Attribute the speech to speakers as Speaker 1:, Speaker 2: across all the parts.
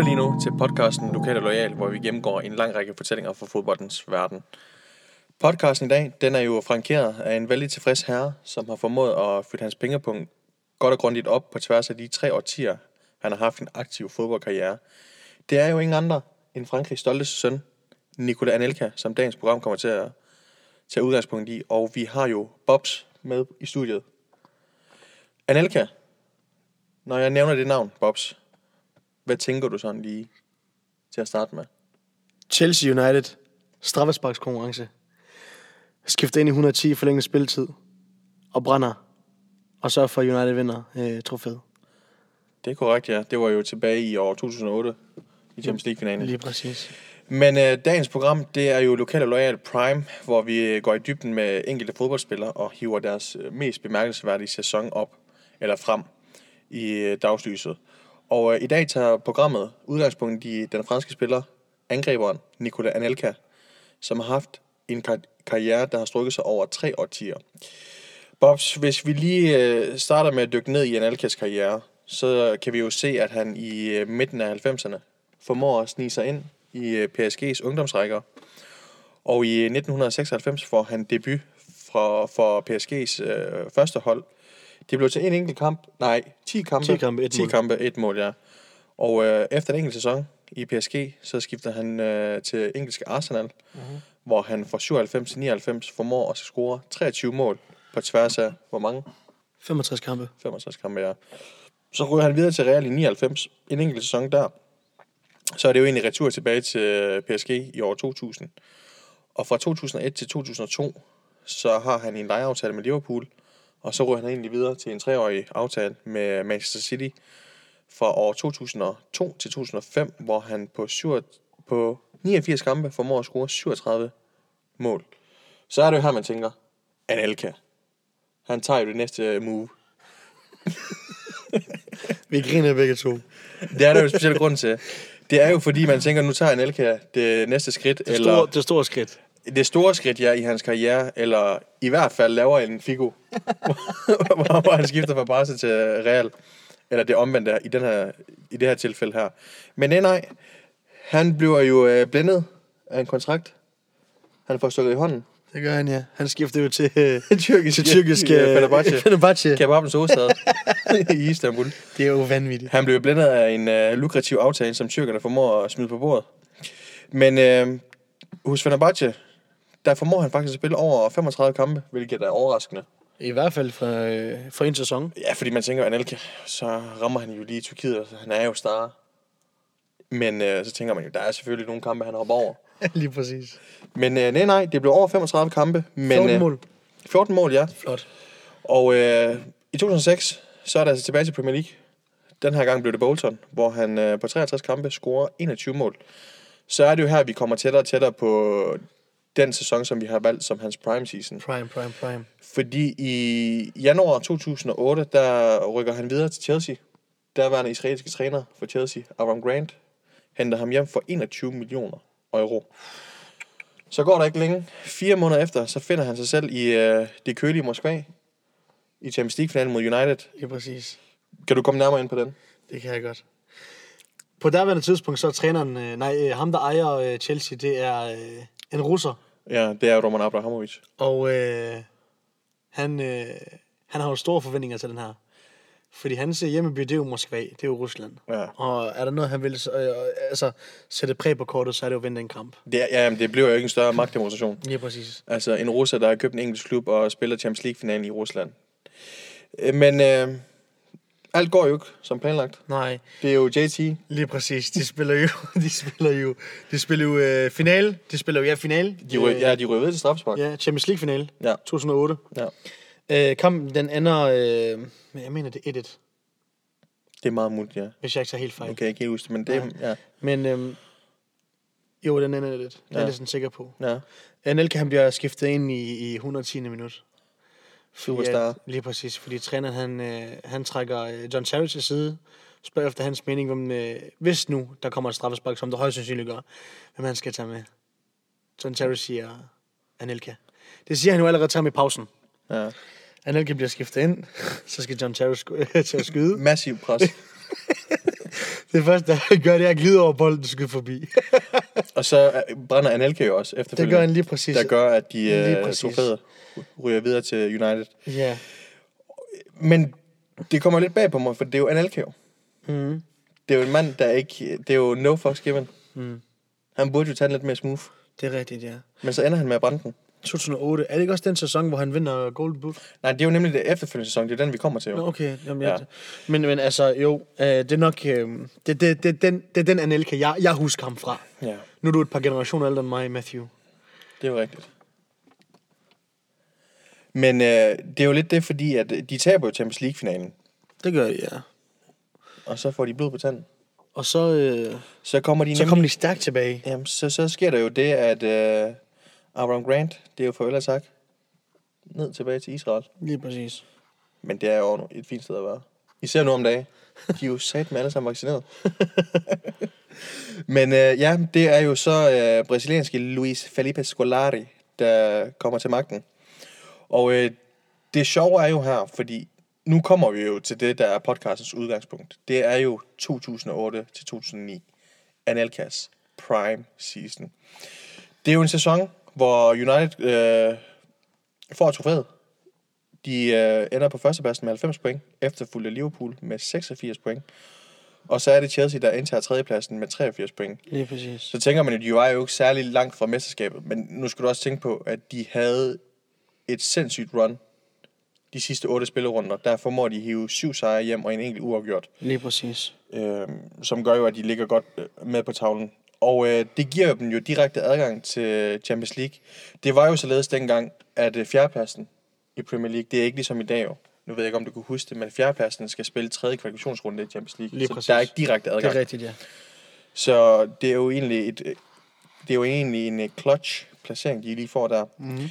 Speaker 1: lytter lige nu til podcasten Lokal og Loyal, hvor vi gennemgår en lang række fortællinger fra fodboldens verden. Podcasten i dag, den er jo frankeret af en vældig tilfreds herre, som har formået at fylde hans pengepunkt godt og grundigt op på tværs af de tre årtier, han har haft en aktiv fodboldkarriere. Det er jo ingen andre end Frankrigs stolteste søn, Nicolas Anelka, som dagens program kommer til at tage udgangspunkt i. Og vi har jo Bobs med i studiet. Anelka, når jeg nævner det navn, Bobs, hvad tænker du sådan lige til at starte med?
Speaker 2: Chelsea United. Straffesparkskonkurrence. Skifter ind i 110 forlænget spilletid. Og brænder. Og så for United vinder øh, trofæet.
Speaker 1: Det er korrekt, ja. Det var jo tilbage i år 2008 i Champions League-finalen.
Speaker 2: Lige præcis.
Speaker 1: Men øh, dagens program, det er jo Lokal og Loyal Prime, hvor vi øh, går i dybden med enkelte fodboldspillere og hiver deres øh, mest bemærkelsesværdige sæson op, eller frem i øh, dagslyset. Og øh, i dag tager programmet udgangspunkt i den franske spiller, angriberen Nicolas Anelka, som har haft en kar- karriere, der har strukket sig over tre årtier. Bobs, hvis vi lige øh, starter med at dykke ned i Anelkas karriere, så kan vi jo se, at han i øh, midten af 90'erne formår at snige sig ind i øh, PSG's ungdomsrækker. Og i øh, 1996 får han debut fra, for PSG's øh, første hold. Det blev til en enkelt kamp, nej, 10 kampe.
Speaker 2: 10 kampe, et
Speaker 1: 10
Speaker 2: mål.
Speaker 1: kampe, et mål, ja. Og øh, efter en enkelt sæson i PSG, så skifter han øh, til engelske Arsenal,
Speaker 2: Mhm.
Speaker 1: uh-huh. hvor han fra 97 til 99 formår at score 23 mål på tværs af, hvor mange?
Speaker 2: 65 kampe.
Speaker 1: 65 kampe, ja. Så ryger han videre til Real i 99, en enkelt sæson der. Så er det jo egentlig retur tilbage til PSG i år 2000. Og fra 2001 til 2002, så har han en lejeaftale med Liverpool, og så ryger han egentlig videre til en treårig aftale med Manchester City fra år 2002 til 2005, hvor han på, 7, på 89 kampe formår at score 37 mål. Så er det jo her, man tænker, Anelka. Han tager jo det næste move.
Speaker 2: Vi griner begge to.
Speaker 1: Det er der jo en speciel grund til. Det er jo fordi, man tænker, nu tager Anelka det næste skridt,
Speaker 2: Det
Speaker 1: eller
Speaker 2: store, det store skridt.
Speaker 1: Det store skridt ja, i hans karriere, eller i hvert fald laver en Figo, hvor, hvor han skifter fra Barca til Real. Eller det omvendte i, den her, i det her tilfælde her. Men nej, nej. Han bliver jo øh, blændet af en kontrakt. Han får stukket i hånden.
Speaker 2: Det gør han, ja. Han skifter jo til, øh,
Speaker 1: Tyrkisk,
Speaker 2: til tyrkisk
Speaker 1: øh,
Speaker 2: øh,
Speaker 1: Fenerbahce.
Speaker 2: Fenerbahce.
Speaker 1: Kebabens hovedstad i Istanbul.
Speaker 2: Det er jo vanvittigt.
Speaker 1: Han blev blændet af en øh, lukrativ aftale, som tyrkerne formår at smide på bordet. Men øh, hos Fenerbahce, der formår han faktisk at spille over 35 kampe, hvilket er overraskende.
Speaker 2: I hvert fald for, øh, for en sæson.
Speaker 1: Ja, fordi man tænker, Anelka, så rammer han jo lige Tyrkiet, og han er jo star. Men øh, så tænker man jo, der er selvfølgelig nogle kampe, han hopper over.
Speaker 2: Lige præcis.
Speaker 1: Men øh, nej, nej, det blev over 35 kampe. Men,
Speaker 2: 14
Speaker 1: øh,
Speaker 2: mål.
Speaker 1: 14 mål, ja.
Speaker 2: Flot.
Speaker 1: Og øh, i 2006, så er der altså tilbage til Premier League. Den her gang blev det Bolton, hvor han øh, på 63 kampe scorer 21 mål. Så er det jo her, vi kommer tættere og tættere på den sæson, som vi har valgt som hans prime season.
Speaker 2: Prime, prime, prime.
Speaker 1: Fordi i januar 2008, der rykker han videre til Chelsea. Der var en israelske træner for Chelsea, Avram Grant, henter ham hjem for 21 millioner euro. Så går der ikke længe. Fire måneder efter, så finder han sig selv i øh, det kølige Moskva i Champions League-finalen mod United.
Speaker 2: Lige præcis.
Speaker 1: Kan du komme nærmere ind på den?
Speaker 2: Det kan jeg godt. På derværende tidspunkt, så er træneren, øh, nej, øh, ham der ejer øh, Chelsea, det er øh, en russer.
Speaker 1: Ja, det er Roman Abrahamovic.
Speaker 2: Og øh, han, øh, han har jo store forventninger til den her. Fordi hans hjemmeby, det er jo Moskva, det er jo Rusland.
Speaker 1: Ja.
Speaker 2: Og er der noget, han vil øh, altså, sætte præg på kortet, så er det jo at vinde en kamp.
Speaker 1: Det, er, ja, men det bliver jo ikke en større magtdemonstration.
Speaker 2: Ja, præcis.
Speaker 1: Altså en russer, der har købt en engelsk klub og spiller Champions League-finalen i Rusland. Øh, Men øh, alt går jo ikke som planlagt.
Speaker 2: Nej,
Speaker 1: Det er jo JT,
Speaker 2: lige præcis. De spiller jo, de spiller jo, de spiller jo øh, finale. De spiller jo, ja, finale.
Speaker 1: De ryger, ja, de ryger ved til straffespark.
Speaker 2: Ja, Champions League finale.
Speaker 1: Ja.
Speaker 2: 2008.
Speaker 1: ja.
Speaker 2: Øh, kampen, den ender, øh, men jeg mener, det er 1-1,
Speaker 1: Det er meget muligt, ja.
Speaker 2: hvis jeg ikke tager helt fejl.
Speaker 1: Kan jeg ikke helt huske det, men det er... Ja.
Speaker 2: Men øhm, jo, den ender 1-1. Det er
Speaker 1: Ja.
Speaker 2: jeg næsten sikker på.
Speaker 1: ja.
Speaker 2: Anelka, han bliver skiftet ind i, i 110. minut.
Speaker 1: Superstar.
Speaker 2: At, lige præcis, fordi træneren, han, øh, han trækker øh, John Terry til side, spørger efter hans mening, hvem, øh, hvis nu der kommer et straffespark, som der højst sandsynligt gør, hvem han skal tage med. John Terry siger Anelka. Det siger han jo allerede til ham i pausen.
Speaker 1: ja.
Speaker 2: Anelka bliver skiftet ind, så skal John Terry sku- til at skyde.
Speaker 1: Massiv pres.
Speaker 2: Det første, han gør, det er at glide over bolden, skyde forbi.
Speaker 1: Og så øh, brænder Anelka jo også
Speaker 2: det
Speaker 1: efterfølgende.
Speaker 2: gør han lige præcis.
Speaker 1: der gør, at de øh, trofæer ryger videre til United.
Speaker 2: Ja.
Speaker 1: Men det kommer lidt bag på mig, for det er jo Anelka jo.
Speaker 2: Mm.
Speaker 1: Det er jo en mand, der ikke... Det er jo no fucks given.
Speaker 2: Mm.
Speaker 1: Han burde jo tage den lidt mere smooth.
Speaker 2: Det er rigtigt, ja.
Speaker 1: Men så ender han med at brænde den.
Speaker 2: 2008. Er det ikke også den sæson, hvor han vinder Golden Boot?
Speaker 1: Nej, det er jo nemlig det efterfølgende sæson. Det er den, vi kommer til jo.
Speaker 2: Nå, okay. Jamen,
Speaker 1: Ja.
Speaker 2: men, men altså, jo, øh, det er nok... Øh, det, det, det, den, det er den Anelka, jeg, jeg husker ham fra.
Speaker 1: Ja,
Speaker 2: Nu er du et par generationer ældre end mig, Matthew.
Speaker 1: det er jo rigtigt. Men øh, det er jo lidt det, fordi at øh, de taber jo Champions League-finalen.
Speaker 2: Det gør de, ja.
Speaker 1: Og så får de blod på tanden.
Speaker 2: Og så, øh,
Speaker 1: Så kommer de
Speaker 2: så
Speaker 1: nemlig...
Speaker 2: kommer de stærkt tilbage.
Speaker 1: Jamen, så, så sker der jo det, at øh, Abraham Grant, det er jo farvel og tak, ned tilbage til Israel.
Speaker 2: Lige præcis.
Speaker 1: Men det er jo et fint sted at være. Især nu om dagen. De er jo sat med alle sammen vaccineret. Men øh, ja, det er jo så øh, brasilianske Luis Felipe Scolari, der kommer til magten. Og øh, det sjove er jo her, fordi nu kommer vi jo til det, der er podcastens udgangspunkt. Det er jo 2008-2009. Anelkas Prime Season. Det er jo en sæson, hvor United øh, får trofæet. De øh, ender på førstepladsen med 90 point, efterfulgt af Liverpool med 86 point. Og så er det Chelsea, der indtager tredjepladsen med 83 point.
Speaker 2: Lige præcis.
Speaker 1: Så tænker man, at de var jo ikke særlig langt fra mesterskabet, men nu skal du også tænke på, at de havde et sindssygt run de sidste otte spillerunder. Der formår de hive syv sejre hjem og en enkelt uafgjort,
Speaker 2: Lige præcis.
Speaker 1: øh, som gør jo, at de ligger godt øh, med på tavlen. Og øh, det giver dem jo direkte adgang til Champions League. Det var jo således dengang, at øh, fjerdepladsen i Premier League, det er ikke ligesom i dag jo. Nu ved jeg ikke, om du kunne huske det, men fjerdepladsen skal spille tredje kvalifikationsrunde i Champions League.
Speaker 2: Lige
Speaker 1: så
Speaker 2: præcis.
Speaker 1: der er ikke direkte
Speaker 2: Det
Speaker 1: adgang.
Speaker 2: er rigtigt, ja.
Speaker 1: Så det er jo egentlig et, det er jo egentlig en øh, clutch placering, de lige får der.
Speaker 2: Mm-hmm.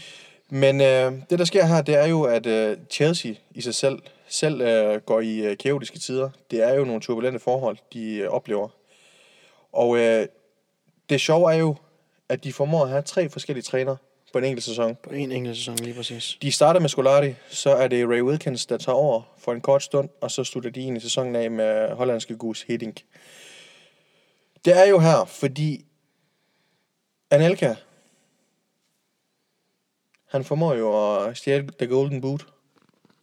Speaker 1: Men øh, det, der sker her, det er jo, at øh, Chelsea i sig selv, selv øh, går i øh, kaotiske tider. Det er jo nogle turbulente forhold, de øh, oplever. Og øh, det sjove er jo, at de formår at have tre forskellige træner på en enkelt sæson.
Speaker 2: På en enkelt sæson, lige præcis.
Speaker 1: De starter med Scolari, så er det Ray Wilkins, der tager over for en kort stund, og så slutter de egentlig sæsonen af med hollandske Gus Hiddink. Det er jo her, fordi Anelka, han formår jo at stjæle The Golden Boot.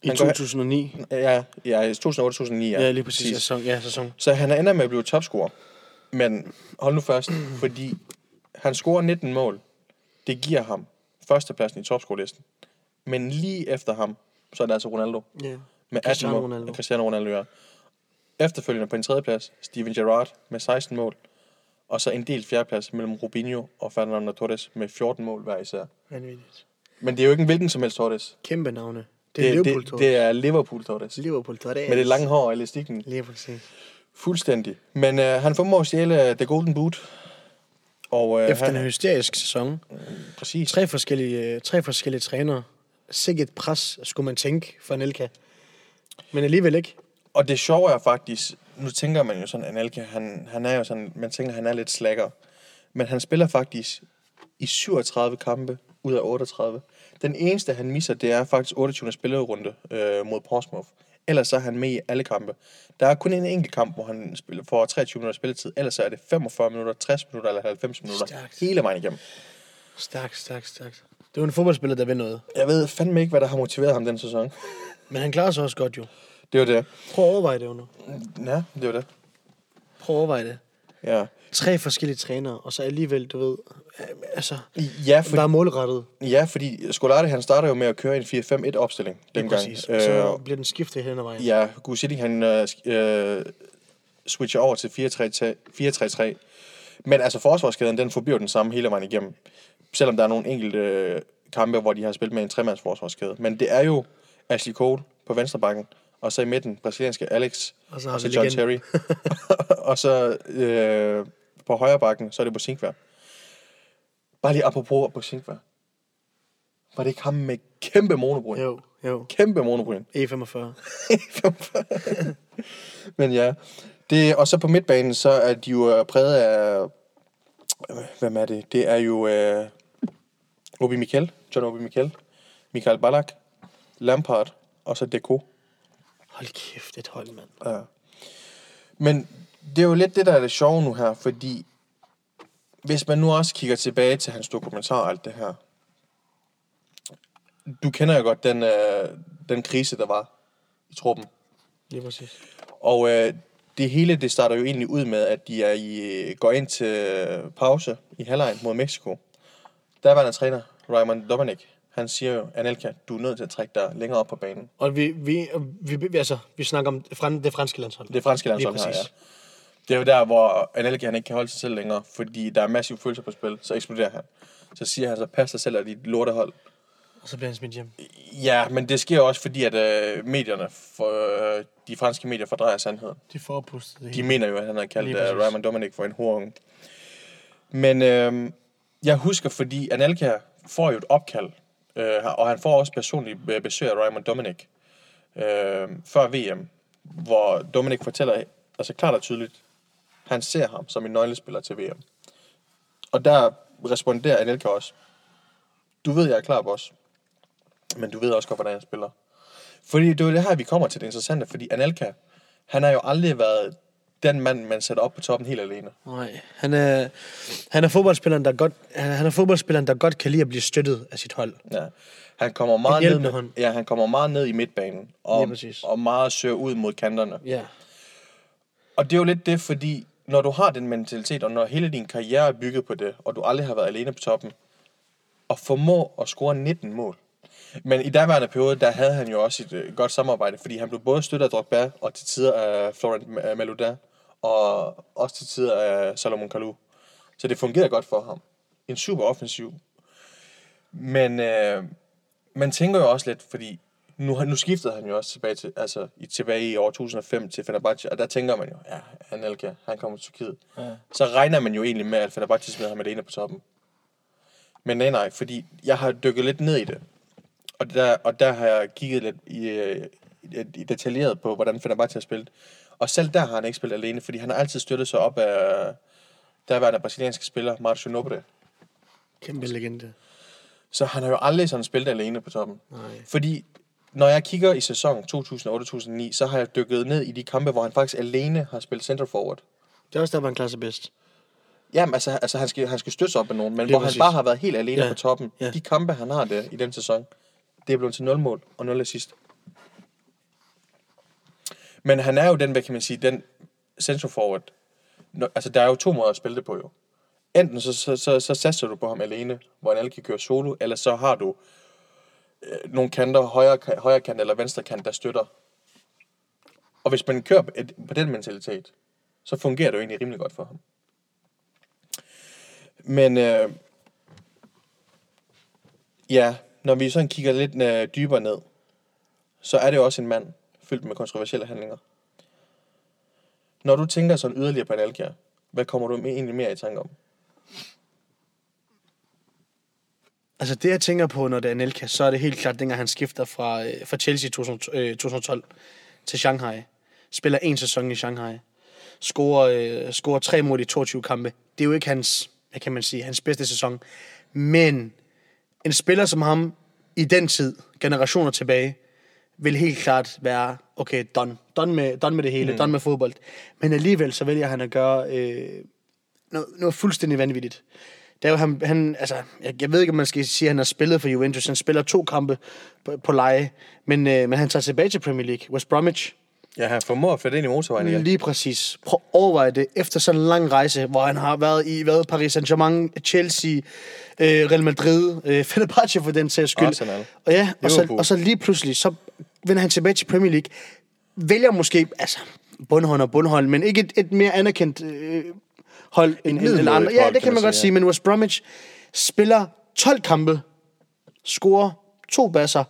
Speaker 2: I
Speaker 1: Han går-
Speaker 2: 2009.
Speaker 1: Ja, ja i 2008-2009.
Speaker 2: Ja, ja lige præcis. Sæson, ja, sæson.
Speaker 1: Så han ender med at blive topscorer. Men hold nu fast, fordi han scorer 19 mål. Det giver ham førstepladsen i topscorelisten. Men lige efter ham, så er det altså Ronaldo.
Speaker 2: Ja.
Speaker 1: Med 18
Speaker 2: Cristiano
Speaker 1: mål.
Speaker 2: Ronaldo.
Speaker 1: Cristiano Ronaldo, ja. Efterfølgende på en tredjeplads, Steven Gerrard med 16 mål. Og så en del fjerdeplads mellem Rubinho og Fernando Torres med 14 mål hver især.
Speaker 2: Vanvittigt.
Speaker 1: Men det er jo ikke en hvilken som helst Torres.
Speaker 2: Kæmpe navne. Det er
Speaker 1: Det,
Speaker 2: Liverpool,
Speaker 1: det,
Speaker 2: Torres.
Speaker 1: det er Liverpool Torres.
Speaker 2: Liverpool, Torres.
Speaker 1: Med det lange hår og elastikken.
Speaker 2: Lige præcis.
Speaker 1: Fuldstændig. Men øh, han formår at stjæle The Golden Boot. Og øh,
Speaker 2: Efter
Speaker 1: han,
Speaker 2: en hysterisk sæson.
Speaker 1: præcis.
Speaker 2: Tre forskellige, øh, tre forskellige trænere. Sikkert pres, skulle man tænke, for Nelka. Men alligevel ikke.
Speaker 1: Og det sjove er faktisk, nu tænker man jo sådan, Anelka, han, han er jo sådan, man tænker, han er lidt slækker. Men han spiller faktisk i 37 kampe ud af 38. Den eneste, han misser, det er faktisk 28. spillerunde øh, mod Portsmouth. Ellers så er han med i alle kampe. Der er kun en enkelt kamp, hvor han spiller, får 23 minutter spilletid. Ellers så er det 45 minutter, 60 minutter eller 90 minutter.
Speaker 2: Stærkt.
Speaker 1: Hele vejen igennem.
Speaker 2: Stærkt, stærkt, stærkt. Det var en fodboldspiller, der vil noget.
Speaker 1: Jeg ved fandme ikke, hvad der har motiveret ham den sæson.
Speaker 2: Men han klarer sig også godt jo.
Speaker 1: Det var det.
Speaker 2: Prøv at overveje det jo nu.
Speaker 1: Ja, det var det.
Speaker 2: Prøv at overveje det.
Speaker 1: Ja,
Speaker 2: Tre forskellige trænere, og så alligevel, du ved, øh, altså,
Speaker 1: ja, for,
Speaker 2: der er målrettet.
Speaker 1: ja fordi Scolari, han starter jo med at køre en 4-5-1 opstilling dengang.
Speaker 2: Præcis. Og så
Speaker 1: Øh,
Speaker 2: bliver den skiftet hen ad vejen.
Speaker 1: ja, Gus Hiddink, han øh, øh, switcher over til 4-3-3. Men altså forsvarskæden, den forbliver den samme hele vejen igennem. Selvom der er nogle enkelte øh, kampe, hvor de har spillet med en tremands forsvarskæde. Men det er jo Ashley Cole på venstre bakken, og så i midten brasilianske Alex,
Speaker 2: Og så har
Speaker 1: og så John
Speaker 2: legenden.
Speaker 1: Terry. og så øh, på højre bakken, så er det Bosinkvær. Bare lige apropos Bosinkvær. Var det ikke ham med kæmpe monobryn?
Speaker 2: Jo, jo.
Speaker 1: Kæmpe monobryn.
Speaker 2: E45.
Speaker 1: Men ja, det, og så på midtbanen, så er de jo øh, præget af, hvem er det? Det er jo øh, Obi Mikel, John Obi Mikel, Michael Ballack, Lampard og så Deco.
Speaker 2: Hold kæft, et hold, mand.
Speaker 1: Ja. Men det er jo lidt det, der er det sjove nu her, fordi hvis man nu også kigger tilbage til hans dokumentar og alt det her, du kender jo godt den, øh, den krise, der var i truppen.
Speaker 2: Lige præcis.
Speaker 1: Og øh, det hele, det starter jo egentlig ud med, at de er i, går ind til øh, pause i halvlejen mod Mexico. Der var en træner, Raymond Dominic. Han siger jo, Anelka, du er nødt til at trække dig længere op på banen.
Speaker 2: Og vi, vi, vi, altså, vi snakker om det, fran, det franske landshold.
Speaker 1: Det franske landshold her, ja. Det er jo der, hvor Anelka han ikke kan holde sig selv længere, fordi der er massiv følelser på spil, så eksploderer han. Så siger han så, pas dig selv af dit lortehold.
Speaker 2: Og så bliver han smidt hjem.
Speaker 1: Ja, men det sker også, fordi at øh, medierne, for, øh, de franske medier fordrejer sandheden.
Speaker 2: De får pustet det
Speaker 1: De mener jo, at han har kaldt uh. Raymond Dominic for en horunge. Men øh, jeg husker, fordi Anelka får jo et opkald, øh, og han får også personligt besøg af Raymond Dominic øh, før VM, hvor Dominic fortæller, altså klart og tydeligt, han ser ham som en nøglespiller til VM. Og der responderer Anelka også, du ved, jeg er klar, boss, men du ved også godt, hvordan jeg spiller. Fordi det er jo det her, vi kommer til det interessante, fordi Anelka, han har jo aldrig været den mand, man sætter op på toppen helt alene.
Speaker 2: Nej, han er, han er fodboldspilleren, der godt, han, han er fodboldspilleren, der godt kan lide at blive støttet af sit hold.
Speaker 1: Ja. Han kommer meget ned, med,
Speaker 2: hånd.
Speaker 1: ja, han kommer meget ned i midtbanen, og,
Speaker 2: præcis.
Speaker 1: og meget søger ud mod kanterne.
Speaker 2: Ja.
Speaker 1: Og det er jo lidt det, fordi når du har den mentalitet, og når hele din karriere er bygget på det, og du aldrig har været alene på toppen, og formå at score 19 mål. Men i daværende periode, der havde han jo også et øh, godt samarbejde, fordi han blev både støttet af Drogba, og til tider af Florent Ma- Malouda, og også til tider af Salomon Kalou. Så det fungerede godt for ham. En super offensiv. Men øh, man tænker jo også lidt, fordi nu, nu skiftede han jo også tilbage, til, altså, i, tilbage i år 2005 til Fenerbahce, og der tænker man jo, ja, Anelka, han kommer til Tyrkiet.
Speaker 2: Ja.
Speaker 1: Så regner man jo egentlig med, at Fenerbahce smider ham alene på toppen. Men nej, nej, fordi jeg har dykket lidt ned i det. Og der, og der har jeg kigget lidt i, øh, i, i detaljeret på, hvordan Fenerbahce har spillet. Og selv der har han ikke spillet alene, fordi han har altid støttet sig op af derværende brasilianske spiller, Marcio Nobre.
Speaker 2: Kæmpe legende.
Speaker 1: Så han har jo aldrig sådan spillet alene på toppen.
Speaker 2: Nej.
Speaker 1: Fordi når jeg kigger i sæsonen 2008-2009, så har jeg dykket ned i de kampe, hvor han faktisk alene har spillet center forward.
Speaker 2: Det er også der, hvor han klarer sig bedst.
Speaker 1: Jamen, altså, altså han, skal, han skal støtte sig op med nogen, men
Speaker 2: Lige
Speaker 1: hvor
Speaker 2: præcis.
Speaker 1: han bare har været helt alene
Speaker 2: Ja.
Speaker 1: på toppen.
Speaker 2: Ja.
Speaker 1: De kampe, han har det i den sæson, det er blevet til 0 mål og 0 assist. Men han er jo den, hvad kan man sige, den central forward. Nå, altså, der er jo to måder at spille det på jo. Enten så, så, så, så satser du på ham alene, hvor han alle kan køre solo, eller så har du øh, nogle kanter, højre, højre kant eller venstre kant, der støtter. Og hvis man kører på, et, på den mentalitet, så fungerer det jo egentlig rimelig godt for ham. Men øh, ja, når vi sådan kigger lidt øh, dybere ned, så er det jo også en mand fyldt med kontroversielle handlinger. Når du tænker sådan yderligere på en hvad kommer du egentlig mere i tanke om?
Speaker 2: Altså det, jeg tænker på, når det er Anelka, så er det helt klart, dengang han skifter fra, øh, fra Chelsea i 2012 øh, til Shanghai. Spiller en sæson i Shanghai. Scorer, øh, scorer tre mål i 22 kampe. Det er jo ikke hans, hvad kan man sige, hans bedste sæson. Men en spiller som ham, i den tid, generationer tilbage, vil helt klart være, okay, done. Done med, done med det hele, mm. done med fodbold. Men alligevel så vælger han at gøre øh, noget, noget fuldstændig vanvittigt. Det er jo han, han altså, jeg, jeg ved ikke, om man skal sige, at han har spillet for Juventus. Han spiller to kampe på, på leje, men, øh, men han tager tilbage til Premier League. West Bromwich,
Speaker 1: Ja, han formår at flytte ind i motorvejen igen.
Speaker 2: lige præcis. Prøv at overveje det, efter sådan en lang rejse, hvor han har været i hvad, Paris Saint-Germain, Chelsea, øh, Real Madrid, øh, Fenerbahce for den sags skyld.
Speaker 1: Arsenal.
Speaker 2: Og ja, og så, og så lige pludselig, så vender han tilbage til Premier League. Vælger måske, altså, bundhold og bundhold, men ikke et, et mere anerkendt øh, hold end, end, end andre. Ja, det
Speaker 1: kan
Speaker 2: man
Speaker 1: man
Speaker 2: godt
Speaker 1: sige,
Speaker 2: sige, men West Bromwich spiller 12 kampe, scorer to basser,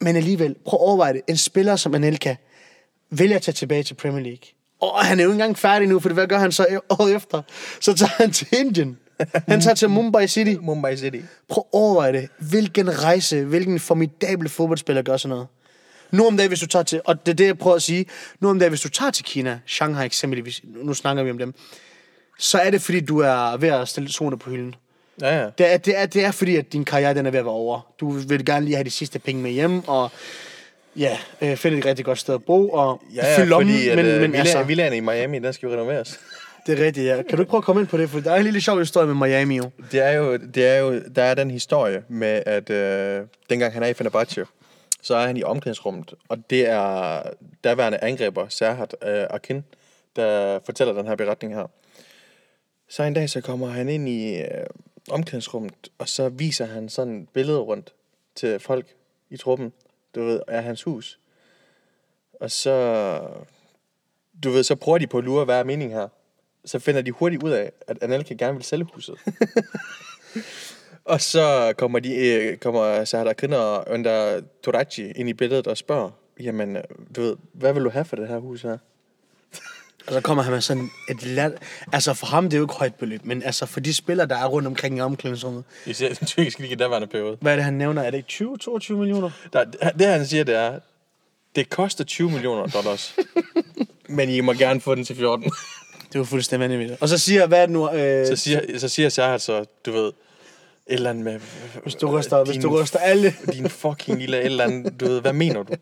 Speaker 2: men alligevel, prøv at overveje det, en spiller som Anelka vælger at tage tilbage til Premier League. Og han er jo ikke engang færdig nu, for hvad gør han så året efter? Så tager han til Indien. Han tager til Mumbai City.
Speaker 1: Mumbai City.
Speaker 2: Prøv at overveje det. Hvilken rejse, hvilken formidabel fodboldspiller gør sådan noget. Nu om dagen, hvis du tager til, og det er det, jeg prøver at sige, nu om dagen, hvis du tager til Kina, Shanghai eksempelvis, nu snakker vi om dem, så er det fordi, du er ved at stille zoner på hylden.
Speaker 1: Ja, ja.
Speaker 2: Det er, det, er, det er fordi, at din karriere den er ved at være over. Du vil gerne lige have de sidste penge med hjem, og Ja, øh, find et rigtig godt sted at bo, og
Speaker 1: Ja,
Speaker 2: fyld lommen,
Speaker 1: fordi at,
Speaker 2: men,
Speaker 1: øh,
Speaker 2: men altså,
Speaker 1: villaen i Miami, den skal jo renoveres
Speaker 2: det er rigtigt, ja. Kan du ikke prøve at komme ind på det, for der er en lille sjov historie med Miami jo.
Speaker 1: Det er jo, det er jo, der er den historie med, at øh, dengang han er i Fenerbahce, så er han i omklædningsrummet, og det er daværende angreber, Serhat øh, Akin, der fortæller den her beretning her. Så en dag, så kommer han ind i øh, omklædningsrummet, og så viser han sådan et billede rundt til folk i truppen, du ved, af hans hus. Og så, du ved, så prøver de på at lure, hvad er meningen her. Så finder de hurtigt ud af, at Anelka gerne vil sælge huset. og så kommer, de, øh, kommer Sahara Krinder og Under Torachi ind i billedet og spørger, jamen, du ved, hvad vil du have for det her hus her?
Speaker 2: Og så kommer han med sådan et lat... Altså for ham, det er jo ikke højt beløb, men altså for de spillere, der er rundt omkring i omklædningsrummet.
Speaker 1: Især den tyrkiske liga, der var en periode.
Speaker 2: Hvad er det, han nævner? Er det ikke 20-22 millioner?
Speaker 1: Der, det han siger, det er, det koster 20 millioner dollars. men I må gerne få den til 14.
Speaker 2: Det var fuldstændig vanvittigt. Og så siger, hvad er det nu? Øh,
Speaker 1: så siger, så siger Serhat så, du ved, et eller andet med...
Speaker 2: hvis du ryster, hvis du ryster alle
Speaker 1: din fucking lille et eller andet, du ved, hvad mener du?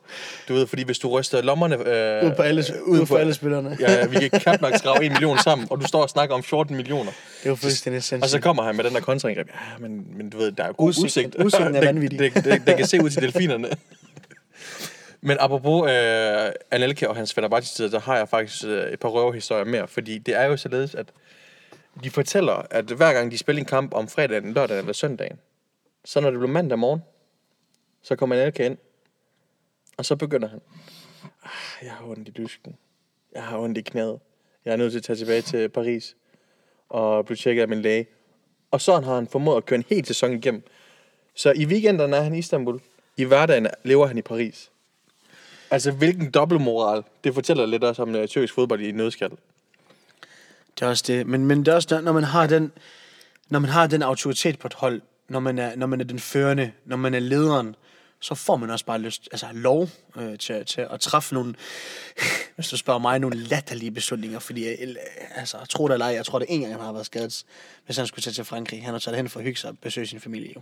Speaker 1: Du ved, fordi hvis du ryster lommerne... Øh,
Speaker 2: ud på alle, ud på alle spillerne.
Speaker 1: Ja, vi kan knap nok skrave en million sammen, og du står og snakker om 14 millioner.
Speaker 2: Det var fuldstændig sindssygt.
Speaker 1: Og så kommer han med den der kontraindgreb. Ja, men, men du ved, der er god
Speaker 2: Udsigt-
Speaker 1: udsigt.
Speaker 2: udsigten er vanvittig.
Speaker 1: Det, det, det, det, kan se ud til delfinerne. Men apropos øh, Anelke og hans Fenerbahce-tid, der har jeg faktisk øh, et par røverhistorier mere. Fordi det er jo således, at de fortæller, at hver gang de spiller en kamp om fredagen, lørdagen eller søndagen, så når det bliver mandag morgen, så kommer Anelke ind, og så begynder han. "Ah, Jeg har ondt i dysken. Jeg har ondt i knæet. Jeg er nødt til at tage tilbage til Paris og blive tjekket af min læge. Og sådan har han formået at køre en hel sæson igennem. Så i weekenderne er han i Istanbul. I hverdagen lever han i Paris. Altså, hvilken dobbeltmoral. Det fortæller lidt også om uh, tyrkisk fodbold i nødskal.
Speaker 2: Det er også det. Men, men det er også når man har den, når man har den autoritet på et hold, når man er, når man er den førende, når man er lederen, så får man også bare lyst, altså lov øh, til, til at træffe nogle, hvis du spørger mig, nogle latterlige beslutninger, fordi, altså, tro det eller ej, jeg tror det er en gang, han har været skadet, hvis han skulle tage til Frankrig. Han har taget hen for at hygge sig og besøge sin familie, jo.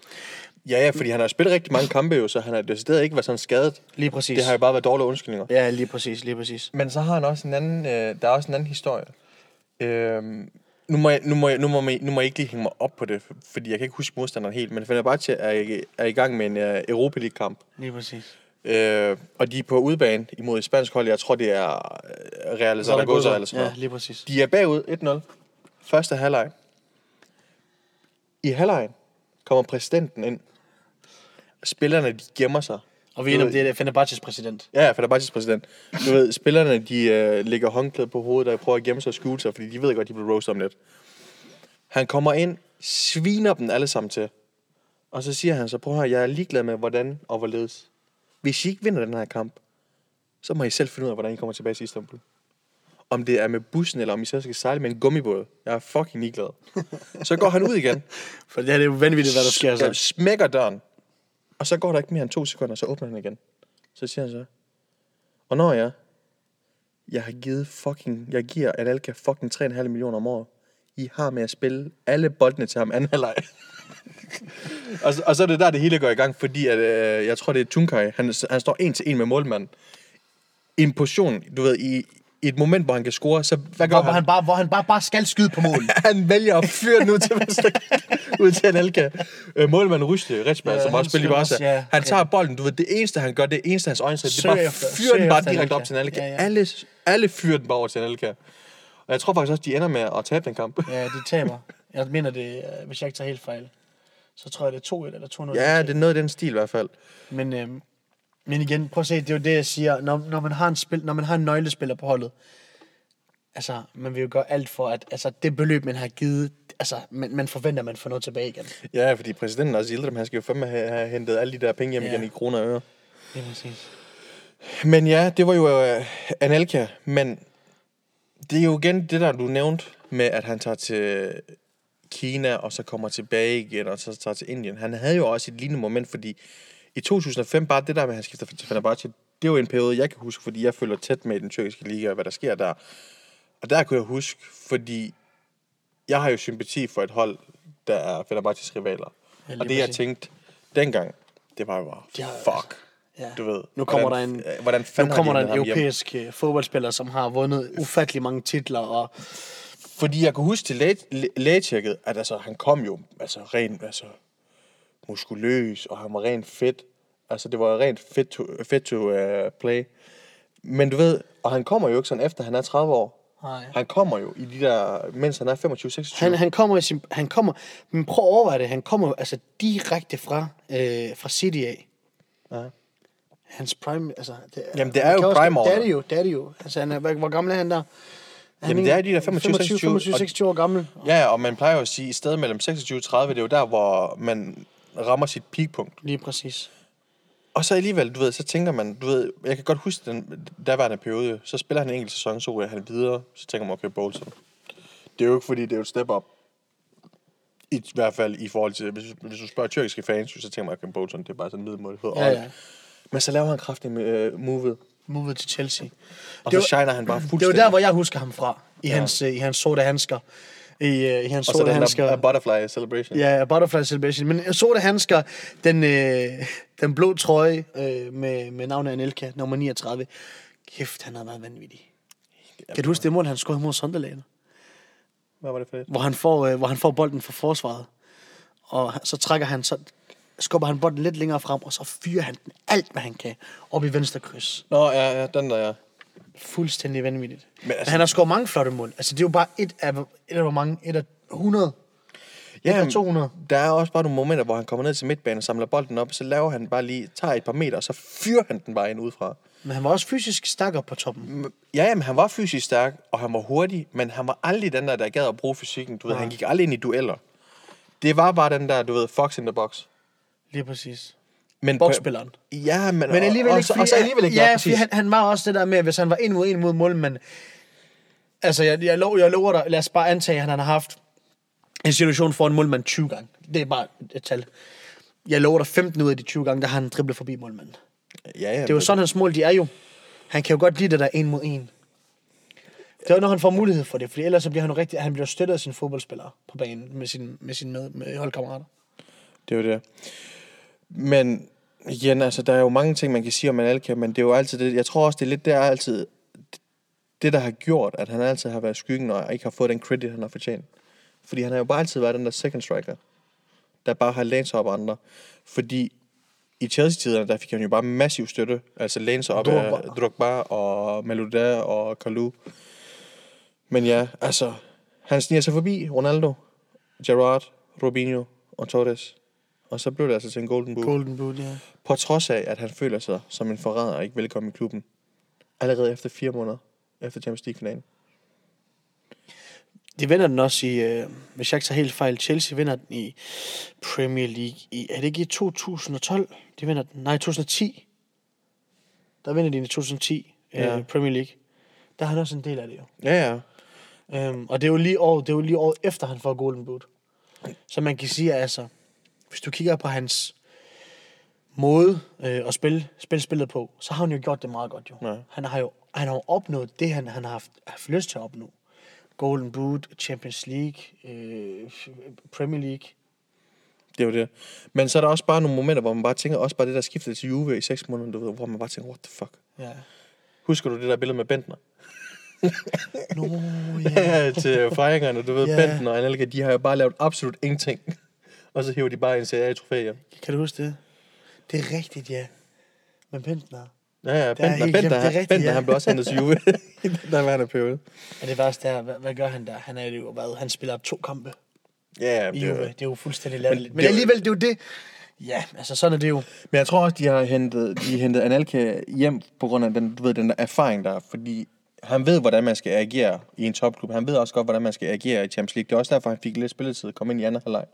Speaker 1: Ja, ja, fordi han har spillet rigtig mange kampe jo, så han har decideret ikke været sådan skadet.
Speaker 2: Lige præcis.
Speaker 1: Det har jo bare været dårlige undskyldninger.
Speaker 2: Ja, lige præcis, lige præcis.
Speaker 1: Men så har han også en anden, øh, der er også en anden historie. Øh, nu, må jeg, nu, må jeg, nu, må jeg, nu må jeg ikke lige hænge mig op på det, fordi jeg kan ikke huske modstanderen helt, men Fenerbahce er, er i gang med en uh, Europa League-kamp.
Speaker 2: Lige præcis.
Speaker 1: Øh, og de er på udebane imod et spansk hold. Jeg tror, det er øh, Real Zaragoza eller sådan
Speaker 2: Ja,
Speaker 1: noget.
Speaker 2: lige præcis.
Speaker 1: De er bagud 1-0. Første halvleg. I halvlejen kommer præsidenten ind. Spillerne, de gemmer sig.
Speaker 2: Og vi er enige om, det er Fenerbahces præsident.
Speaker 1: Ja, Fenerbahces præsident. Du ved, spillerne, de øh, lægger håndklæde på hovedet, og prøver at gemme sig og skjule sig, fordi de ved godt, de bliver roastet om lidt. Han kommer ind, sviner dem alle sammen til. Og så siger han så, prøv at høre, jeg er ligeglad med, hvordan og hvorledes. Hvis I ikke vinder den her kamp, så må I selv finde ud af, hvordan I kommer tilbage til Istanbul. Om det er med bussen, eller om I så skal sejle med en gummibåd. Jeg er fucking ligeglad. Så går han ud igen.
Speaker 2: For det her det er jo vanvittigt, hvad der sker så.
Speaker 1: smækker døren. Og så går der ikke mere end to sekunder, så åbner han igen. Så siger han så, og når jeg, jeg har givet fucking, jeg giver Analka fucking 3,5 millioner om året. I har med at spille alle boldene til ham anden halvleg. og, så, og så er det der, det hele går i gang, fordi at, øh, jeg tror, det er Tunkai. Han, han står en til en med målmanden. En position, du ved, i, i et moment, hvor han kan score, så hvad gør
Speaker 2: Hvor,
Speaker 1: han?
Speaker 2: han bare, hvor han bare, bare skal skyde på mål.
Speaker 1: han vælger at fyre den ud til venstre, ud til Anelka. Øh, målmanden Ryste, Retsberg,
Speaker 2: Ja,
Speaker 1: som også spiller i Barca.
Speaker 2: ja.
Speaker 1: Han tager bolden, du ved, det eneste han gør, det eneste hans øjne, det er bare
Speaker 2: efter-
Speaker 1: fyre den bare direkte op til Anelka.
Speaker 2: Ja, ja.
Speaker 1: Alle, alle fyrer den bare over til Anelka. Og jeg tror faktisk også, de ender med at tabe den kamp.
Speaker 2: ja, de taber. Jeg mener det, øh, hvis jeg ikke tager helt fejl. Så tror jeg, det er 2-1 eller 2-0.
Speaker 1: ja, det er noget i den stil i hvert fald.
Speaker 2: Men, øhm, men igen, prøv at se, det er jo det, jeg siger. Når, når, man har en spil, når man har en nøglespiller på holdet, altså, man vil jo gøre alt for, at altså, det beløb, man har givet, altså, man, man forventer, at man får noget tilbage igen.
Speaker 1: Ja, fordi præsidenten også Yildirim, han skal jo fandme have, have hentet alle de der penge hjem
Speaker 2: Ja.
Speaker 1: igen i kroner og øre.
Speaker 2: Det er præcis.
Speaker 1: Men ja, det var jo uh, Anelka, men det er jo igen det der, du nævnte med, at han tager til Kina, og så kommer tilbage igen, og så tager til Indien. Han havde jo også et lignende moment, fordi i 2005, bare det der med, at han skifter til Fenerbahce, det jo en periode, jeg kan huske, fordi jeg følger tæt med i den tyrkiske liga, og hvad der sker der. Og der kunne jeg huske, fordi jeg har jo sympati for et hold, der er Fenerbahces rivaler.
Speaker 2: Ja,
Speaker 1: og det, jeg tænkte dengang, det var jo bare, fuck.
Speaker 2: Ja.
Speaker 1: Du ved.
Speaker 2: Nu kommer
Speaker 1: hvordan,
Speaker 2: der en-
Speaker 1: Hvordan
Speaker 2: Nu kommer der en
Speaker 1: ham hjem?
Speaker 2: europæisk øh, fodboldspiller, som har vundet ufattelig mange titler, og
Speaker 1: Fordi jeg kan huske til læge, læ- lægetjekket, at altså, han kom jo altså, rent altså, muskuløs, og han var rent fedt. Altså, det var rent fit to, fit to uh, play. Men du ved, og han kommer jo ikke sådan efter, han er 30 år.
Speaker 2: Nej.
Speaker 1: Han kommer jo i de der, mens han er 25-26.
Speaker 2: han, han kommer i sin, han kommer, men prøv at overveje det, han kommer jo altså direkte fra, øh, fra City af.
Speaker 1: Ja.
Speaker 2: Hans prime, altså... Det,
Speaker 1: Jamen, det er jo
Speaker 2: kan også-
Speaker 1: prime
Speaker 2: Det er det jo, det er det jo. Altså, han er, hvor gammel er han der? Er
Speaker 1: Jamen, det er de der 25,
Speaker 2: 25, 26 år gammel.
Speaker 1: Ja, ja, og man plejer jo at sige, at i stedet mellem 26 og 30, det er jo der, hvor man rammer sit peakpunkt.
Speaker 2: Lige præcis.
Speaker 1: Og så alligevel, du ved, så tænker man, du ved, jeg kan godt huske den daværende periode, så spiller han en enkelt sæson, så ryger han videre, så tænker man, okay, Bolton. Det er jo ikke fordi, det er jo et step up. I, I hvert fald i forhold til, hvis, hvis du spørger tyrkiske fans, så tænker man, okay, Bolton, det er bare sådan en middelmål.
Speaker 2: Ja, ja.
Speaker 1: Men så laver han kraftigt med uh, movet,
Speaker 2: Movet til Chelsea.
Speaker 1: og
Speaker 2: Det
Speaker 1: så
Speaker 2: var-
Speaker 1: shiner han bare
Speaker 2: Det var
Speaker 1: fuldstændig.
Speaker 2: der, hvor jeg husker ham fra. I,
Speaker 1: Ja.
Speaker 2: hans, øh, i hans sorte handsker. I, øh, i hans
Speaker 1: og
Speaker 2: sorte
Speaker 1: den
Speaker 2: handsker.
Speaker 1: uh, butterfly celebration.
Speaker 2: Ja, Butterfly Celebration. Men sorte handsker, den, øh, den blå trøje øh, med, med navnet Anelka, nummer 39. Kæft, han har været vanvittig. Kan du huske det mål, han scorede mod Sunderland?
Speaker 1: Hvad var det for det?
Speaker 2: Hvor han får, øh, hvor han får bolden fra forsvaret. Og så trækker han, så skubber han bolden lidt længere frem, og så fyrer han den alt, hvad han kan, op i venstre kryds.
Speaker 1: Nå, ja, ja, den der, ja.
Speaker 2: Fuldstændig vanvittigt.
Speaker 1: Men
Speaker 2: Men
Speaker 1: altså-
Speaker 2: han har scoret mange flotte mål. Altså, det er jo bare et af, et af hvor mange? Et af 100? Ja, et af 200?
Speaker 1: Der er også bare nogle momenter, hvor han kommer ned til midtbanen og samler bolden op, og så laver han bare lige, tager et par meter, og så fyrer han den bare ind udefra.
Speaker 2: Men han var også fysisk stærk op på toppen.
Speaker 1: Ja, jamen, han var fysisk stærk, og han var hurtig, men han var aldrig den der, der gad at bruge fysikken. Du ved,
Speaker 2: Nej.
Speaker 1: han gik aldrig ind i dueller. Det var bare den der, du ved, fox in the box.
Speaker 2: Lige præcis.
Speaker 1: Men
Speaker 2: Boksspilleren.
Speaker 1: Ja, men,
Speaker 2: Men alligevel
Speaker 1: og,
Speaker 2: ikke,
Speaker 1: så, og så alligevel ikke,
Speaker 2: ja, fordi han, han var også det der med, at hvis han var en mod en mod målmanden, altså jeg, jeg, lov, jeg lover dig, lad os bare antage, at han har haft en situation for en målmand 20 gange. Det er bare et tal. Jeg lover dig 15 ud af de 20 gange, der har han driblet forbi målmanden.
Speaker 1: Ja, ja,
Speaker 2: Det er jo sådan, hans mål de er jo. Han kan jo godt lide det der en mod en. Det er jo, når han får mulighed for det, for ellers så bliver han jo rigtig, han bliver støttet af sine fodboldspillere på banen med sine med sin med, med holdkammerater.
Speaker 1: Det er jo det. Men igen, altså, der er jo mange ting, man kan sige om Analka, men det er jo altid det, jeg tror også, det er lidt, det er altid det, der har gjort, at han altid har været skyggen, og ikke har fået den credit, han har fortjent. Fordi han har jo bare altid været den der second striker, der bare har lænet sig op af andre. Fordi i Chelsea-tiderne, der fik han jo bare massiv støtte, altså lænet sig op af
Speaker 2: Drogba.
Speaker 1: Drogba og Malouda og Kalou. Men ja, altså, han sniger sig forbi Ronaldo, Gerrard, Robinho og Torres. Og så blev det altså til en golden boot.
Speaker 2: Golden Boot, ja.
Speaker 1: På trods af, at han føler sig som en forræder og ikke velkommen i klubben. Allerede efter fire måneder. Efter Champions League-finalen.
Speaker 2: De vinder den også i, øh, hvis jeg ikke tager helt fejl, Chelsea vinder den i Premier League i, er det ikke i 2012? De vinder den, nej, 2010. Der vinder de i 2010, ja.
Speaker 1: Ja.
Speaker 2: øh, Premier League. Der er han også en del af det jo.
Speaker 1: Ja, ja.
Speaker 2: Øhm, og det er jo lige året, det er jo lige året efter, han får Golden Boot. Så man kan sige, altså, hvis du kigger på hans måde øh, at spille, spille spillet på, så har han jo gjort det meget godt jo.
Speaker 1: Ja.
Speaker 2: Han har jo han har jo opnået det, han, han har haft, haft lyst til at opnå. Golden Boot, Champions League, øh, Premier League.
Speaker 1: Det jo det. Men så er der også bare nogle momenter, hvor man bare tænker, også bare det der skiftede til Juve i seks måneder, du ved, hvor man bare tænker, what the fuck.
Speaker 2: Ja.
Speaker 1: Husker du det der billede med Bentner?
Speaker 2: Nå, ja.
Speaker 1: Ja, til fejringerne, du ved, yeah. Bentner og Anelka, de har jo bare lavet absolut ingenting. Og så hiver de bare en serie trofæ hjem.
Speaker 2: Kan du huske det? Det er rigtigt, ja. Men Bentner.
Speaker 1: Ja, ja,
Speaker 2: er
Speaker 1: Bentner, Bentner,
Speaker 2: det er
Speaker 1: han-
Speaker 2: rigtigt,
Speaker 1: Bentner
Speaker 2: ja.
Speaker 1: han blev også hentet til Juve der værende periode.
Speaker 2: Og det værste er, hvad, hvad gør han der? Han er jo, hvad, han spiller to kampe.
Speaker 1: Ja, ja,
Speaker 2: i
Speaker 1: det
Speaker 2: Juve.
Speaker 1: er,
Speaker 2: Det er jo fuldstændig latterligt. Men,
Speaker 1: det er jo-
Speaker 2: alligevel, det er jo det. Ja, altså sådan er det jo.
Speaker 1: Men jeg tror også, de har hentet, de har hentet Analka hjem på grund af den, du ved, den der erfaring der, er, fordi han ved, hvordan man skal agere i en topklub. Han ved også godt, hvordan man skal agere i Champions League. Det er også derfor, han fik lidt spilletid, kom ind i anden halvleg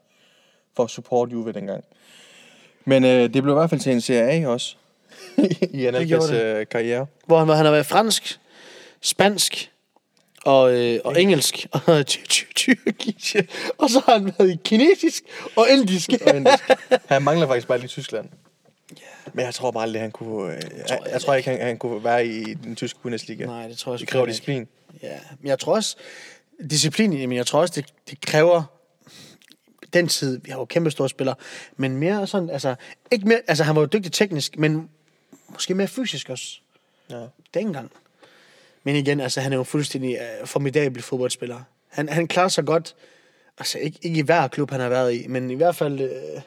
Speaker 1: for at support Juve dengang. Men øh, det blev i hvert fald til en Serie A også, i
Speaker 2: gjorde
Speaker 1: øh, karriere.
Speaker 2: Hvor han, han har været fransk, spansk og, øh, og engelsk og ty- ty- tyrkisk. Og så har han været i kinesisk og indisk.
Speaker 1: Og indisk. han mangler faktisk bare lige Tyskland. Men jeg tror bare aldrig, han kunne... Øh, jeg, jeg, tror ikke, han, han kunne være i den tyske Bundesliga.
Speaker 2: Nej, det tror jeg
Speaker 1: Det kræver disciplin.
Speaker 2: Ja, men jeg tror også, disciplin, men jeg tror også, det, det kræver den tid, vi har jo kæmpe store spillere, men mere sådan, altså, ikke mere, altså han var jo dygtig teknisk, men måske mere fysisk også.
Speaker 1: Ja.
Speaker 2: dengang. Men igen, altså, han er jo fuldstændig uh, formidabel fodboldspiller. Han, han klarer sig godt, altså ikke, ikke i hver klub, han har været i, men i hvert fald, uh,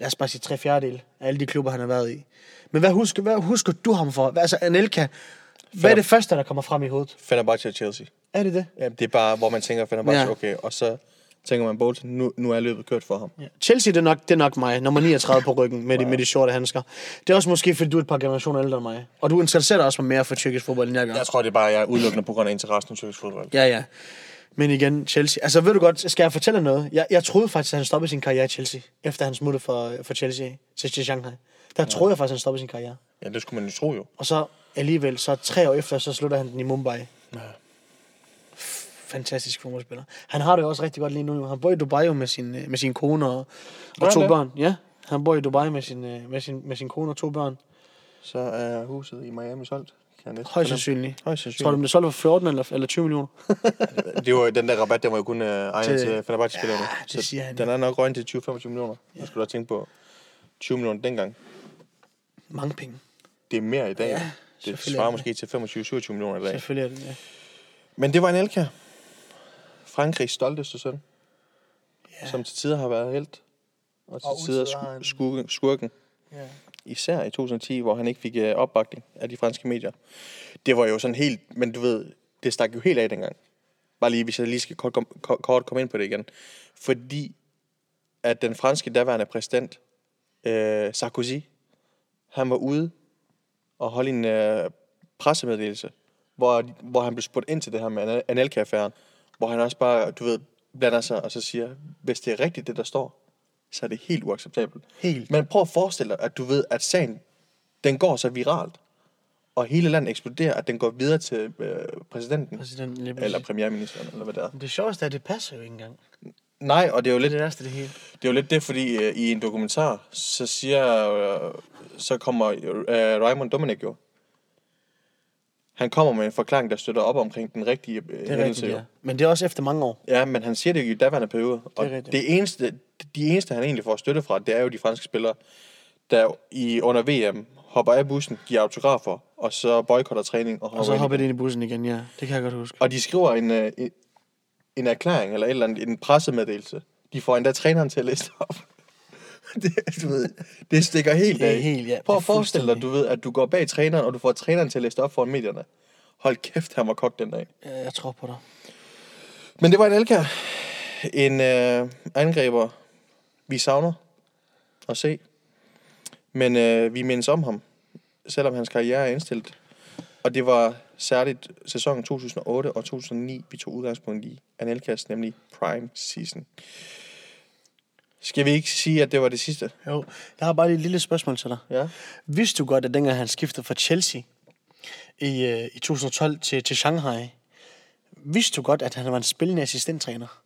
Speaker 2: lad os bare sige tre fjerdedel af alle de klubber, han har været i. Men hvad husker, hvad husker du ham for? Hvad, altså, Anelka, hvad er det første, der kommer frem i hovedet?
Speaker 1: Fenerbahce og Chelsea.
Speaker 2: Er det det?
Speaker 1: Ja, det er bare, hvor man tænker Fenerbahce,
Speaker 2: ja.
Speaker 1: okay, og så tænker man Bolton, nu, nu er løbet kørt for ham.
Speaker 2: Ja. Chelsea, det er, nok, det er nok mig. Nummer 39 på ryggen med de, med de sorte handsker. Det er også måske, fordi du er et par generationer ældre end mig. Og du interesserer dig også mere for tyrkisk fodbold, end jeg gør.
Speaker 1: Jeg tror, det er bare, jeg er udelukkende på grund af interessen i tyrkisk fodbold.
Speaker 2: Ja, ja. Men igen, Chelsea. Altså, ved du godt, skal jeg fortælle noget? Jeg, jeg troede faktisk, at han stoppede sin karriere i Chelsea, efter han smuttede for, for Chelsea til, Shanghai. Der troede jeg faktisk, at han stoppede sin karriere.
Speaker 1: Ja, det skulle man jo tro jo.
Speaker 2: Og så alligevel, så tre år efter, så slutter han den i Mumbai.
Speaker 1: Ja.
Speaker 2: Fantastisk fodboldspiller. Han har det også rigtig godt lige nu. Han bor i Dubai med sin, øh, med sin kone og, og to
Speaker 1: det?
Speaker 2: børn. Ja, han bor i Dubai med sin, øh, med sin, med sin kone og to børn.
Speaker 1: Så er huset i Miami solgt.
Speaker 2: Højst sandsynligt.
Speaker 1: Højst
Speaker 2: Tror du,
Speaker 1: sandsynligt.
Speaker 2: det blev solgt for 14 eller, eller 20 millioner?
Speaker 1: Det var, den der rabat, den var jo kun uh, egnet
Speaker 2: Til-
Speaker 1: til, Fenerbahce-spillerne.
Speaker 2: Ja, det
Speaker 1: så
Speaker 2: siger han,
Speaker 1: Den er nok røgnet til 20-25 millioner. Jeg skulle da tænke på 20 millioner dengang.
Speaker 2: Mange penge.
Speaker 1: Det er mere i dag.
Speaker 2: Ja,
Speaker 1: det svarer
Speaker 2: er
Speaker 1: måske til 25-27 millioner i dag.
Speaker 2: Selvfølgelig er det det.
Speaker 1: Men det var en Elka. Frankrigs stolteste søn,
Speaker 2: Ja.
Speaker 1: som til tider har været helt. Og til
Speaker 2: Og
Speaker 1: tider sku- skurken, skurken.
Speaker 2: Ja.
Speaker 1: Især i 2010, hvor han ikke fik øh, opbakning af de franske medier. Det var jo sådan helt, men du ved, det stak jo helt af dengang. Bare lige, hvis jeg lige skal kort, kom, kort, komme ind på det igen. Fordi at den franske daværende præsident, øh, Sarkozy, han var ude og holde en øh, pressemeddelelse, hvor, hvor han blev spurgt ind til det her med Anelka-affæren, hvor han også bare, du ved, blander sig og så siger, hvis det er rigtigt, det der står, så er det helt uacceptabelt.
Speaker 2: Helt.
Speaker 1: Men prøv at forestille dig, at du ved, at sagen, den går så viralt, og hele landet eksploderer, at den går videre til øh, præsidenten,
Speaker 2: Præsident, lige
Speaker 1: eller premierministeren, eller hvad det er.
Speaker 2: Men Det sjoveste er, at det passer jo ikke engang.
Speaker 1: Nej, og det er jo
Speaker 2: Det er
Speaker 1: lidt
Speaker 2: det af det hele.
Speaker 1: det er jo lidt det, fordi øh, i en dokumentar, så siger, øh, så kommer øh, Raymond Dominic jo. Han kommer med en forklaring, der støtter op omkring den rigtige øh,
Speaker 2: Det er
Speaker 1: hændelse.
Speaker 2: rigtigt, ja. Men det er også efter mange år.
Speaker 1: Ja, men han siger det jo i daværende periode. Og
Speaker 2: rigtigt.
Speaker 1: det eneste, de eneste, han egentlig får støtte fra, det er jo de franske spillere, der i under VM hopper af bussen, giver autografer, og så boykotter træning. Og,
Speaker 2: Og så hopper det ind i bussen igen, ja. Det kan jeg godt huske.
Speaker 1: Og de skriver en, øh, en, en erklæring, eller et eller andet, en pressemeddelelse. De får endda træneren til at læse det op. det, du ved, det stikker helt
Speaker 2: Det er
Speaker 1: af.
Speaker 2: helt, ja.
Speaker 1: Prøv at forestille dig, du ved, at du går bag træneren, og du får træneren til at læse op foran medierne. Hold kæft, han var kogt den dag.
Speaker 2: Ja, jeg tror på dig.
Speaker 1: Men det var en Elka. En øh, angriber, vi savner at se. Men øh, vi mindes om ham, selvom hans karriere er indstillet. Og det var særligt sæsonen 2008 og 2009, vi tog udgangspunkt i Anelkas, nemlig Prime Season. Skal vi ikke sige, at det var det sidste?
Speaker 2: Jo, jeg har bare lige et lille spørgsmål til dig.
Speaker 1: Ja.
Speaker 2: Vidste du godt, at dengang han skiftede fra Chelsea i, øh, i 2012 til, til Shanghai, vidste du godt, at han var en spillende assistenttræner?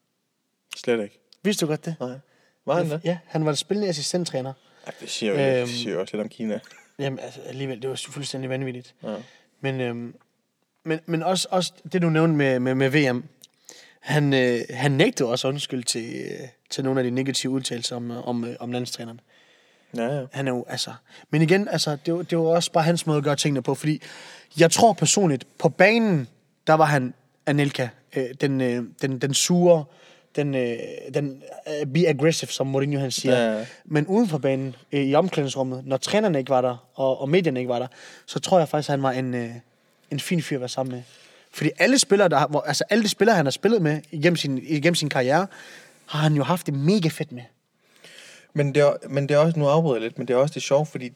Speaker 1: Slet ikke.
Speaker 2: Vidste du godt det?
Speaker 1: Nej. Var han det?
Speaker 2: Ja, han var en spillende assistenttræner.
Speaker 1: Ej, det siger jo,
Speaker 2: Øhm.
Speaker 1: det siger jo også lidt om Kina.
Speaker 2: Jamen, altså, alligevel, det var fuldstændig vanvittigt.
Speaker 1: Ja.
Speaker 2: Men, øhm, men, men også, også det, du nævnte med, med, med VM. Han, øh, han nægtede også undskyld til, øh, til nogle af de negative udtalelser om, øh, om, øh, om landstræneren.
Speaker 1: Ja, ja.
Speaker 2: Han er jo, altså... Men igen, altså, det, var- det var også bare hans måde at gøre tingene på, fordi jeg tror personligt, på banen, der var han Anelka, øh, den, øh, den, den sure, den, øh, den øh, be aggressive, som Mourinho han siger.
Speaker 1: Ja, ja.
Speaker 2: Men uden for banen, øh, i omklædningsrummet, når trænerne ikke var der, og, og medierne ikke var der, så tror jeg faktisk, at han var en, øh, en fin fyr at være sammen med. Fordi alle spillere, der, har- hvor, altså alle de spillere, han har spillet med igennem sin, igennem sin karriere, har han jo haft det mega fedt med.
Speaker 1: Men det, er, men det er også, nu afbryder jeg lidt, men det er også det sjove, fordi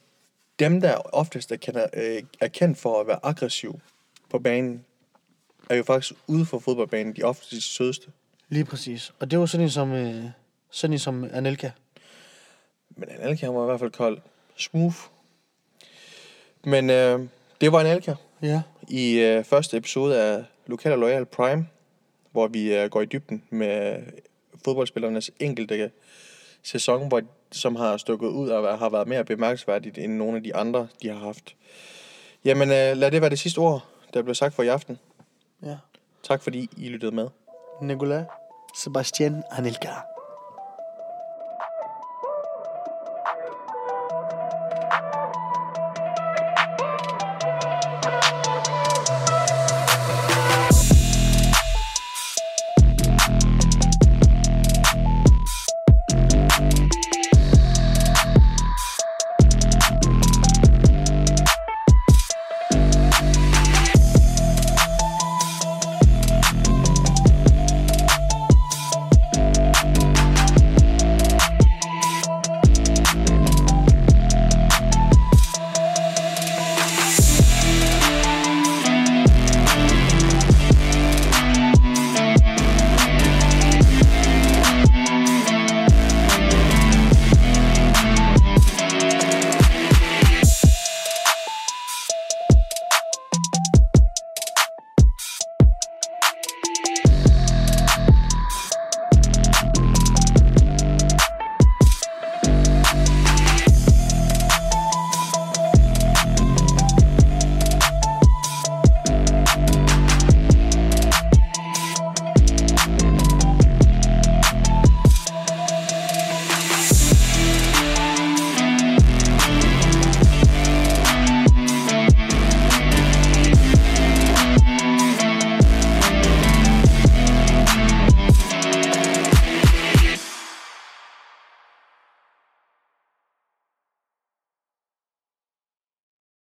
Speaker 1: dem, der oftest er, kender, øh, er kendt for at være aggressiv på banen, er jo faktisk ude for fodboldbanen de oftest de sødeste.
Speaker 2: Lige præcis. Og det var sådan en som, øh, sådan en som Anelka.
Speaker 1: Men Anelka var i hvert fald kold. Smooth. Men øh, det var Anelka
Speaker 2: Ja.
Speaker 1: i øh, første episode af Lokal og Loyal Prime, hvor vi øh, går i dybden med fodboldspillernes enkelte sæson, hvor, som har stukket ud og har været mere bemærkelsesværdigt end nogle af de andre, de har haft. Jamen, øh, lad det være det sidste ord, der blev sagt for i aften.
Speaker 2: Ja.
Speaker 1: Tak fordi I lyttede med.
Speaker 2: Nicolas Sebastian Anelka.